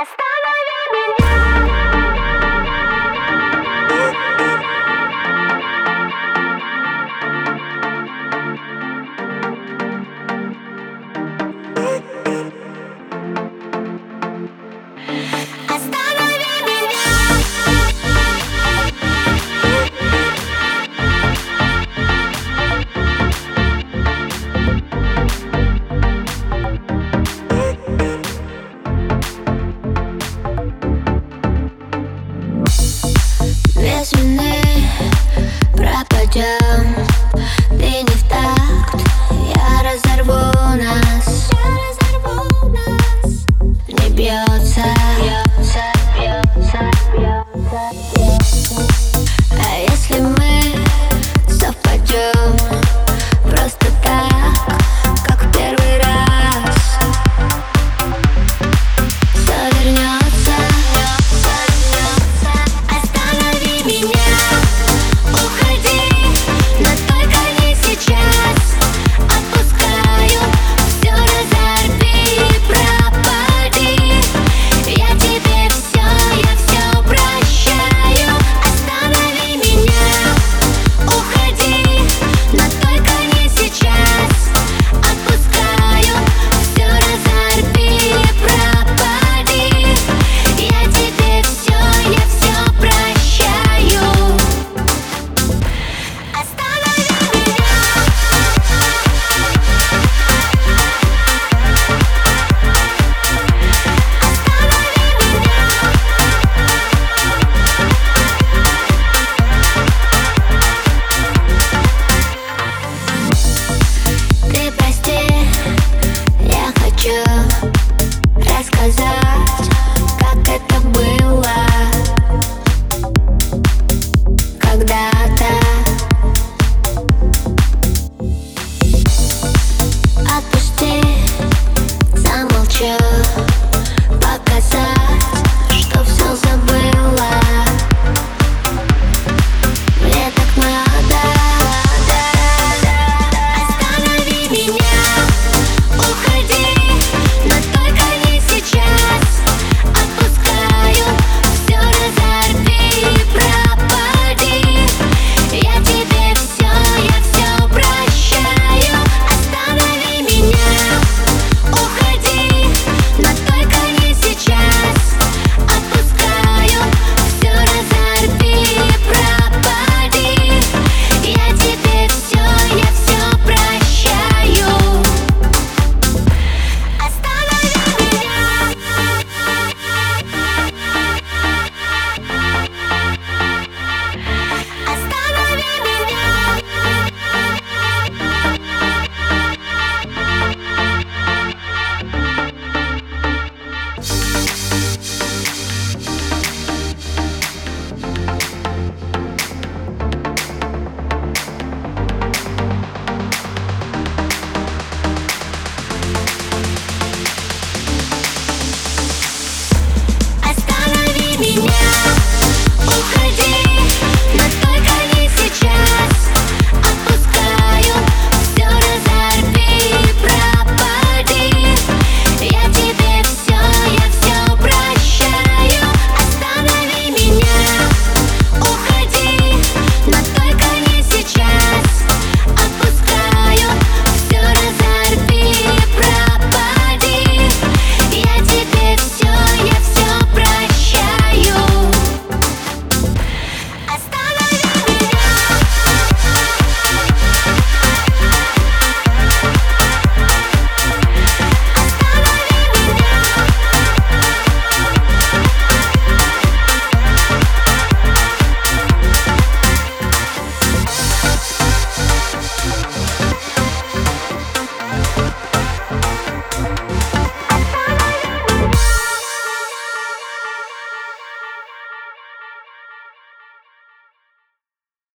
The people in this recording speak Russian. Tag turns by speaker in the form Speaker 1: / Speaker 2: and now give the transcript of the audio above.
Speaker 1: Hasta mañana. Вины пропадем show